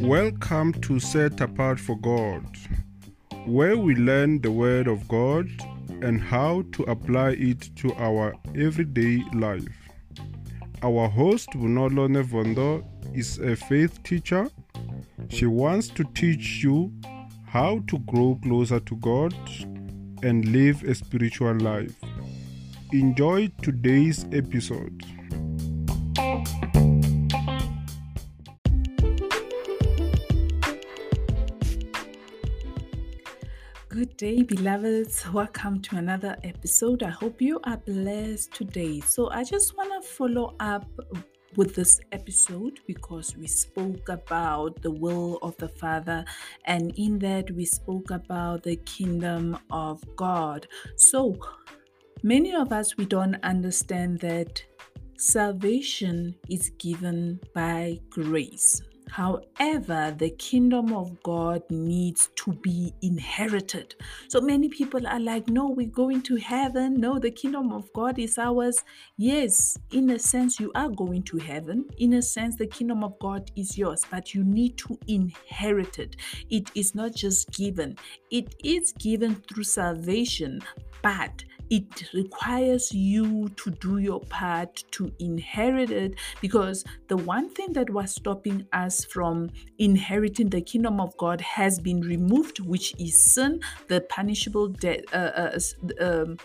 Welcome to Set Apart for God, where we learn the Word of God and how to apply it to our everyday life. Our host, Bonolo Nevondo, is a faith teacher. She wants to teach you how to grow closer to God and live a spiritual life. Enjoy today's episode. Good day, beloveds. Welcome to another episode. I hope you are blessed today. So, I just want to follow up with this episode because we spoke about the will of the Father, and in that, we spoke about the kingdom of God. So, many of us we don't understand that salvation is given by grace However, the kingdom of God needs to be inherited. So many people are like, no, we're going to heaven. No, the kingdom of God is ours. Yes, in a sense, you are going to heaven. In a sense, the kingdom of God is yours, but you need to inherit it. It is not just given, it is given through salvation, but it requires you to do your part to inherit it because the one thing that was stopping us from inheriting the kingdom of God has been removed, which is sin, the punishable death. Uh, uh, um,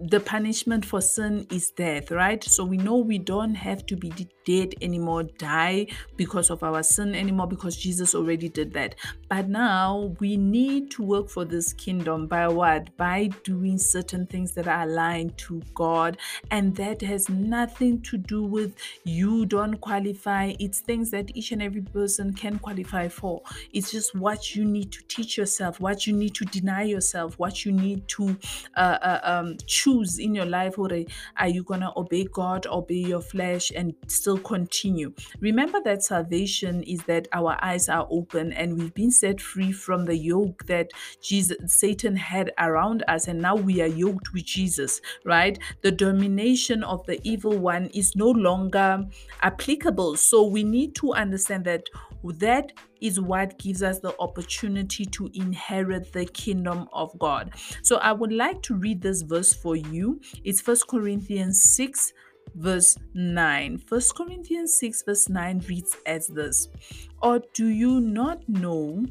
the punishment for sin is death, right? So we know we don't have to be dead anymore, die because of our sin anymore, because Jesus already did that. But now we need to work for this kingdom by what? By doing certain things that are aligned to God. And that has nothing to do with you don't qualify. It's things that each and every person can qualify for. It's just what you need to teach yourself, what you need to deny yourself, what you need to uh, uh, um, choose in your life. Or are you going to obey God, obey your flesh, and still continue. Remember that salvation is that our eyes are open and we've been set free from the yoke that Jesus Satan had around us and now we are yoked with Jesus, right? The domination of the evil one is no longer applicable. So we need to understand that that is what gives us the opportunity to inherit the kingdom of God. So I would like to read this verse for you. It's First Corinthians 6 verse 9. 1 Corinthians 6, verse 9 reads as this Or do you not know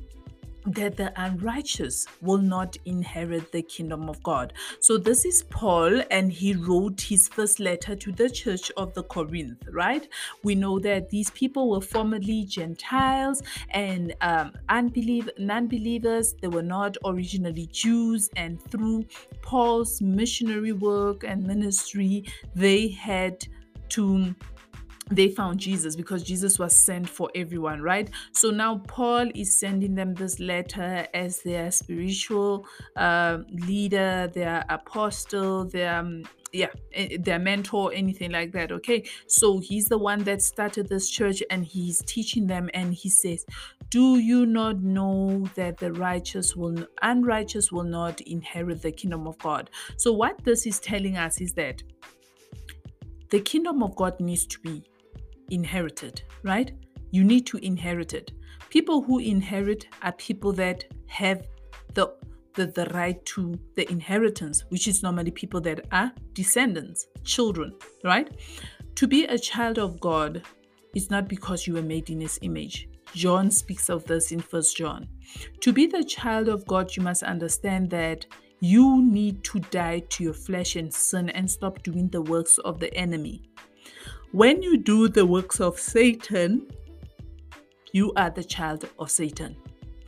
that the unrighteous will not inherit the kingdom of God. So, this is Paul, and he wrote his first letter to the church of the Corinth, right? We know that these people were formerly Gentiles and um, unbelieve, non believers. They were not originally Jews, and through Paul's missionary work and ministry, they had to they found Jesus because Jesus was sent for everyone, right? So now Paul is sending them this letter as their spiritual uh, leader, their apostle, their um, yeah, eh, their mentor, anything like that. Okay, so he's the one that started this church and he's teaching them, and he says, "Do you not know that the righteous will unrighteous will not inherit the kingdom of God?" So what this is telling us is that the kingdom of God needs to be inherited, right? You need to inherit it. People who inherit are people that have the, the, the right to the inheritance, which is normally people that are descendants, children, right? To be a child of God is not because you were made in his image. John speaks of this in First John. To be the child of God, you must understand that you need to die to your flesh and sin and stop doing the works of the enemy. When you do the works of Satan, you are the child of Satan.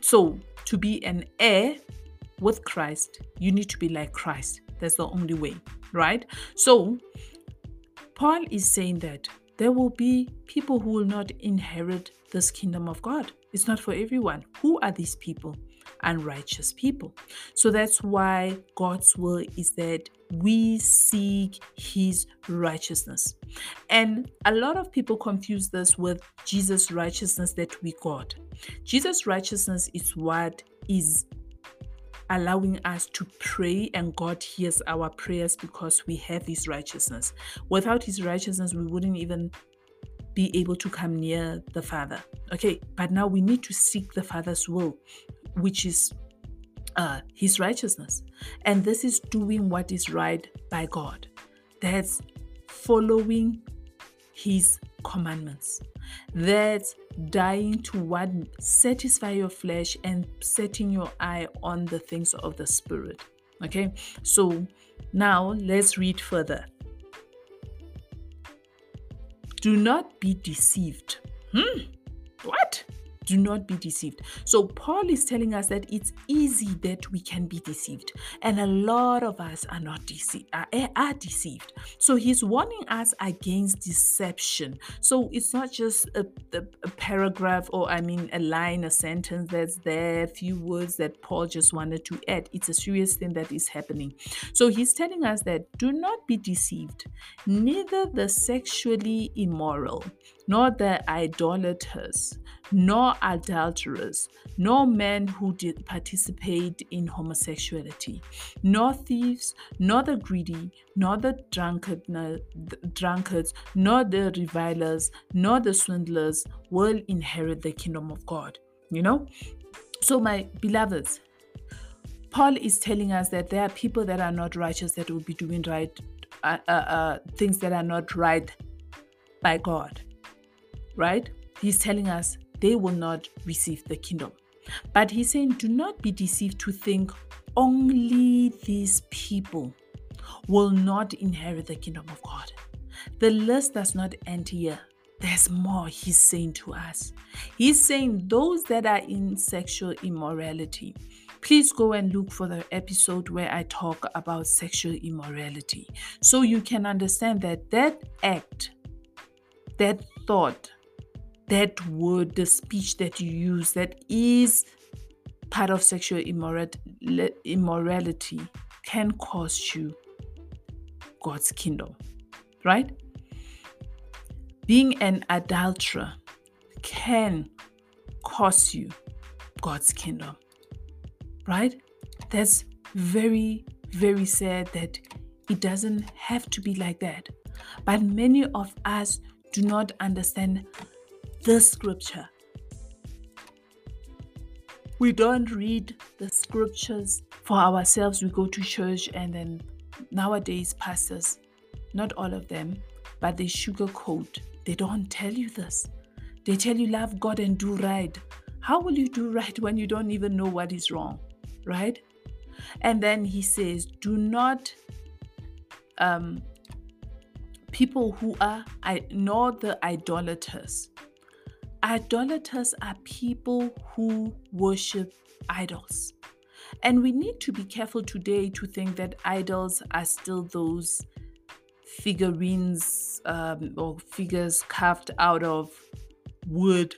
So, to be an heir with Christ, you need to be like Christ. That's the only way, right? So, Paul is saying that there will be people who will not inherit this kingdom of God. It's not for everyone. Who are these people? Unrighteous people. So that's why God's will is that we seek his righteousness. And a lot of people confuse this with Jesus' righteousness that we got. Jesus' righteousness is what is allowing us to pray and God hears our prayers because we have his righteousness. Without his righteousness, we wouldn't even be able to come near the Father. Okay, but now we need to seek the Father's will, which is uh, His righteousness. And this is doing what is right by God. That's following His commandments. That's dying to what satisfy your flesh and setting your eye on the things of the spirit. Okay, so now let's read further. Do not be deceived. Hmm. What? Do not be deceived. So, Paul is telling us that it's easy that we can be deceived, and a lot of us are not deceived, are, eh, are deceived. So, he's warning us against deception. So, it's not just a, a, a paragraph or, I mean, a line, a sentence that's there, a few words that Paul just wanted to add. It's a serious thing that is happening. So, he's telling us that do not be deceived, neither the sexually immoral, nor the idolaters nor adulterers, nor men who did participate in homosexuality, nor thieves, nor the greedy, nor the drunkard, drunkards, nor the revilers, nor the swindlers will inherit the kingdom of God. You know? So, my beloveds, Paul is telling us that there are people that are not righteous that will be doing right, uh, uh, uh, things that are not right by God. Right? He's telling us they will not receive the kingdom. But he's saying, do not be deceived to think only these people will not inherit the kingdom of God. The list does not end here. There's more he's saying to us. He's saying those that are in sexual immorality. Please go and look for the episode where I talk about sexual immorality so you can understand that that act, that thought, that word, the speech that you use, that is part of sexual immorality, can cost you God's kingdom, right? Being an adulterer can cost you God's kingdom, right? That's very, very sad that it doesn't have to be like that. But many of us do not understand the scripture. We don't read the scriptures for ourselves. We go to church and then nowadays pastors, not all of them, but they sugarcoat. They don't tell you this. They tell you love God and do right. How will you do right when you don't even know what is wrong? Right? And then he says, do not um people who are I nor the idolaters Idolaters are people who worship idols. And we need to be careful today to think that idols are still those figurines um, or figures carved out of wood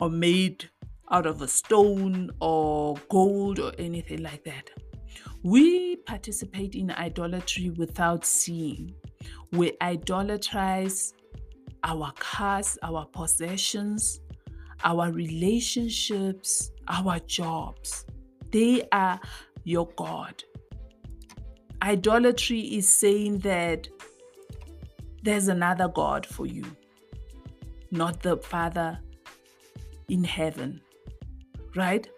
or made out of a stone or gold or anything like that. We participate in idolatry without seeing. We idolatrize our cars, our possessions, our relationships, our jobs. They are your God. Idolatry is saying that there's another God for you, not the Father in heaven, right?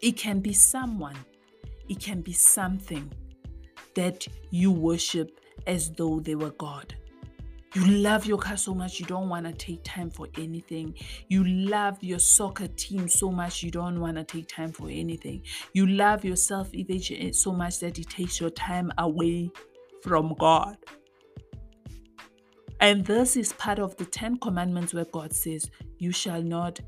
It can be someone, it can be something that you worship as though they were God. You love your car so much you don't want to take time for anything. You love your soccer team so much you don't want to take time for anything. You love your self image eh, so much that it takes your time away from God. And this is part of the 10 commandments where God says, You shall not,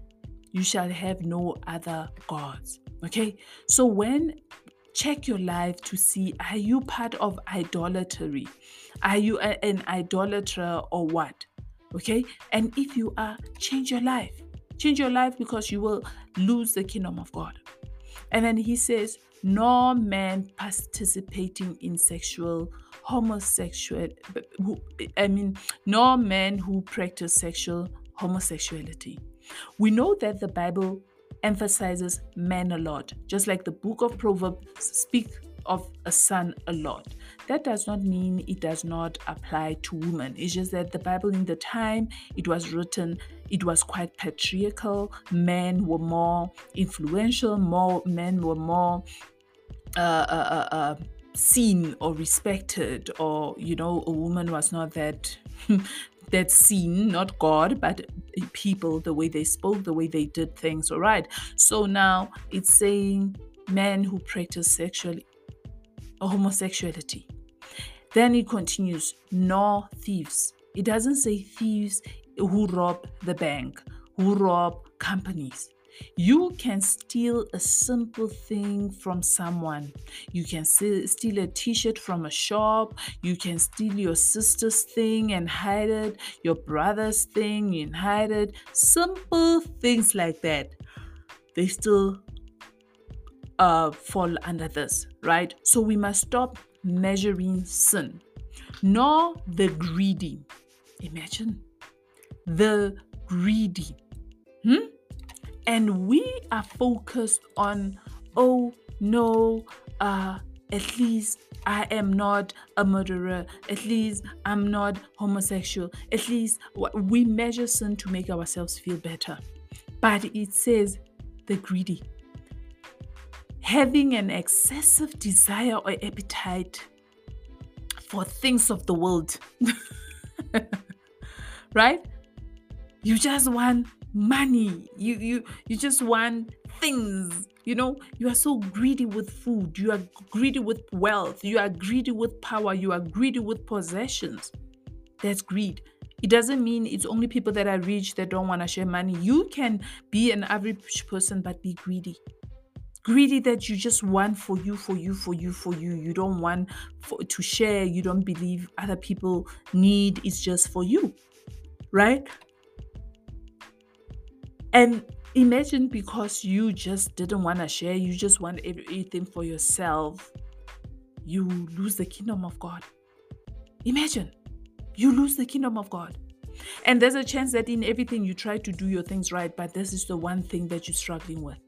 you shall have no other gods. Okay? So when check your life to see are you part of idolatry? Are you a, an idolater or what? Okay? And if you are, change your life. Change your life because you will lose the kingdom of God. And then he says, no man participating in sexual homosexual I mean no man who practice sexual homosexuality. We know that the Bible emphasizes men a lot, just like the book of Proverbs speak of a son a lot. That does not mean it does not apply to women. It's just that the Bible in the time it was written, it was quite patriarchal. Men were more influential, more men were more uh, uh, uh, uh seen or respected, or you know, a woman was not that that seen, not God, but people, the way they spoke, the way they did things. All right. So now it's saying men who practice sexual homosexuality. Then it continues, nor thieves. It doesn't say thieves who rob the bank, who rob companies. You can steal a simple thing from someone. You can steal a t shirt from a shop. You can steal your sister's thing and hide it, your brother's thing and hide it. Simple things like that. They still uh, fall under this, right? So we must stop measuring sin, nor the greedy. Imagine the greedy. Hmm? And we are focused on, oh no, uh, at least I am not a murderer. At least I'm not homosexual. At least we measure sin to make ourselves feel better. But it says the greedy having an excessive desire or appetite for things of the world. right? You just want money. You you you just want things. You know, you are so greedy with food. You are greedy with wealth. You are greedy with power. You are greedy with possessions. That's greed. It doesn't mean it's only people that are rich that don't want to share money. You can be an average person but be greedy greedy that you just want for you for you for you for you you don't want for, to share you don't believe other people need it's just for you right and imagine because you just didn't want to share you just want everything for yourself you lose the kingdom of god imagine you lose the kingdom of god and there's a chance that in everything you try to do your things right but this is the one thing that you're struggling with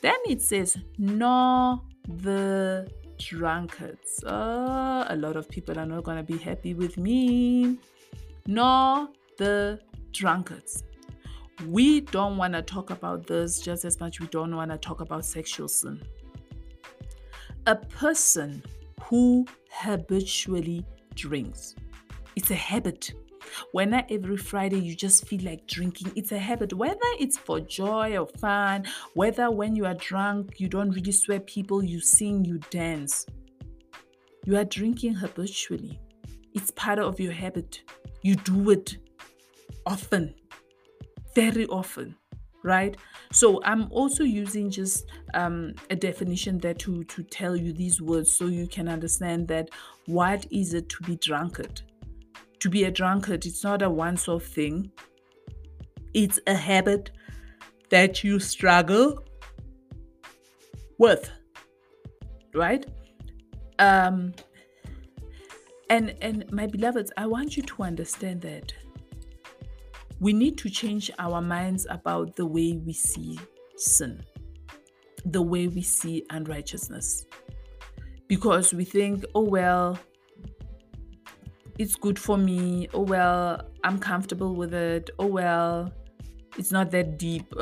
then it says, nor the drunkards. Oh, a lot of people are not going to be happy with me. Nor the drunkards. We don't want to talk about this just as much we don't want to talk about sexual sin. A person who habitually drinks. It's a habit. When not every Friday you just feel like drinking, it's a habit. Whether it's for joy or fun, whether when you are drunk you don't really swear people, you sing, you dance. You are drinking habitually. It's part of your habit. You do it often, very often right? So i'm also using just um, a definition there to to tell you these words so you can understand that what is it to be drunkard? To be a drunkard, it's not a once off thing, it's a habit that you struggle with, right? Um, and and my beloveds, I want you to understand that we need to change our minds about the way we see sin, the way we see unrighteousness. Because we think, oh, well, it's good for me. Oh well, I'm comfortable with it. Oh well, it's not that deep.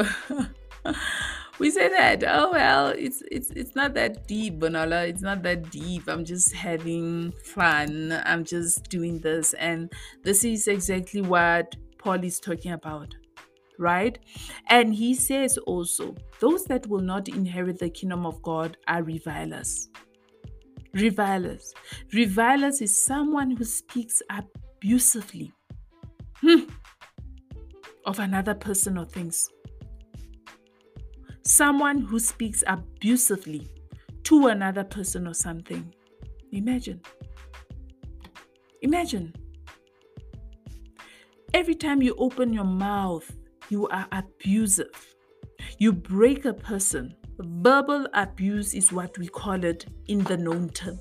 we say that. Oh well, it's it's it's not that deep, Bonolo. It's not that deep. I'm just having fun. I'm just doing this, and this is exactly what Paul is talking about. Right? And he says also, those that will not inherit the kingdom of God are revilers. Revilers. Revilers is someone who speaks abusively hmm, of another person or things. Someone who speaks abusively to another person or something. Imagine. Imagine. Every time you open your mouth, you are abusive. You break a person Verbal abuse is what we call it in the known term.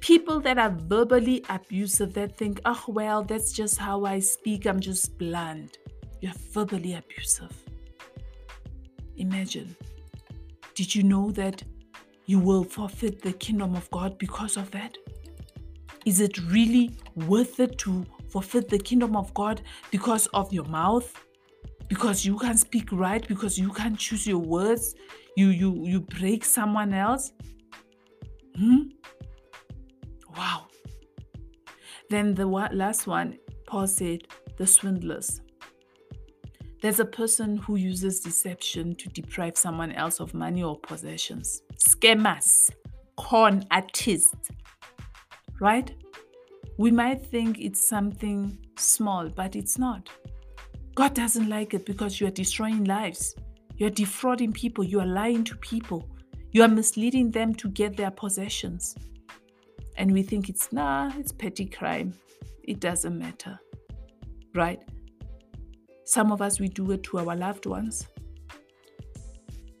People that are verbally abusive that think, oh, well, that's just how I speak, I'm just bland. You're verbally abusive. Imagine. Did you know that you will forfeit the kingdom of God because of that? Is it really worth it to forfeit the kingdom of God because of your mouth? Because you can't speak right, because you can't choose your words, you you you break someone else? Hmm? Wow. Then the last one, Paul said, the swindlers. There's a person who uses deception to deprive someone else of money or possessions. Scammers, con artists, right? We might think it's something small, but it's not. God doesn't like it because you are destroying lives. You are defrauding people. You are lying to people. You are misleading them to get their possessions. And we think it's, nah, it's petty crime. It doesn't matter. Right? Some of us, we do it to our loved ones.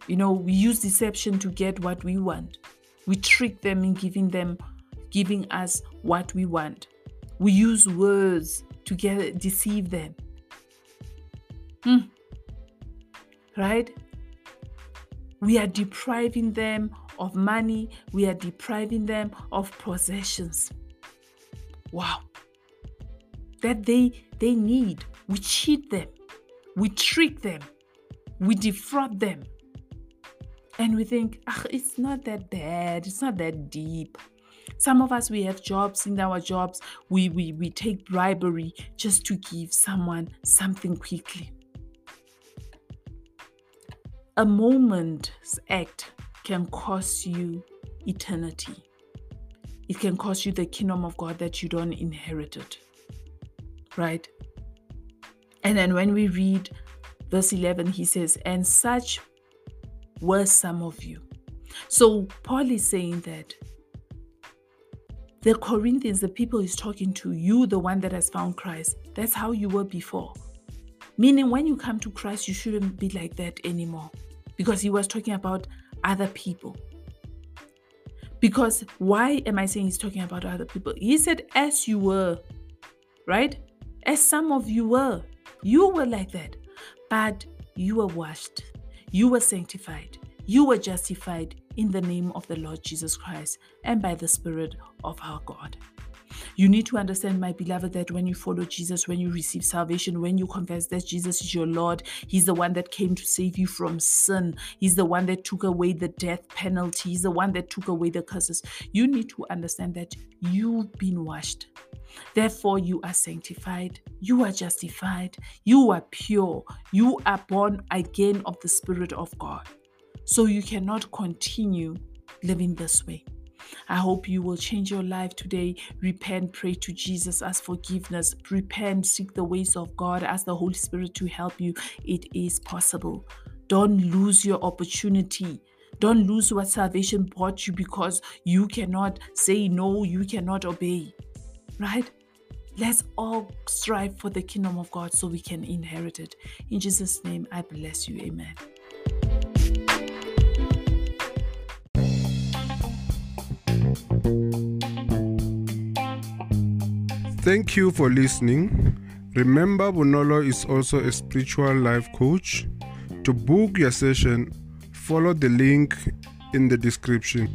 You know, we use deception to get what we want. We trick them in giving them, giving us what we want. We use words to get deceive them. Hmm. Right? We are depriving them of money. We are depriving them of possessions. Wow. That they they need. We cheat them. We trick them. We defraud them. And we think, ah, it's not that bad. It's not that deep. Some of us, we have jobs. In our jobs, we, we, we take bribery just to give someone something quickly. A moment's act can cost you eternity. It can cost you the kingdom of God that you don't inherit it. Right? And then when we read verse 11, he says, And such were some of you. So Paul is saying that the Corinthians, the people he's talking to, you, the one that has found Christ, that's how you were before. Meaning, when you come to Christ, you shouldn't be like that anymore. Because he was talking about other people. Because why am I saying he's talking about other people? He said, as you were, right? As some of you were. You were like that. But you were washed, you were sanctified, you were justified in the name of the Lord Jesus Christ and by the Spirit of our God. You need to understand, my beloved, that when you follow Jesus, when you receive salvation, when you confess that Jesus is your Lord, He's the one that came to save you from sin. He's the one that took away the death penalty. He's the one that took away the curses. You need to understand that you've been washed. Therefore, you are sanctified, you are justified, you are pure, you are born again of the Spirit of God. So you cannot continue living this way. I hope you will change your life today. Repent, pray to Jesus, ask forgiveness. Repent, seek the ways of God, ask the Holy Spirit to help you. It is possible. Don't lose your opportunity. Don't lose what salvation brought you because you cannot say no, you cannot obey. Right? Let's all strive for the kingdom of God so we can inherit it. In Jesus' name, I bless you. Amen. Thank you for listening. Remember, Bonolo is also a spiritual life coach. To book your session, follow the link in the description.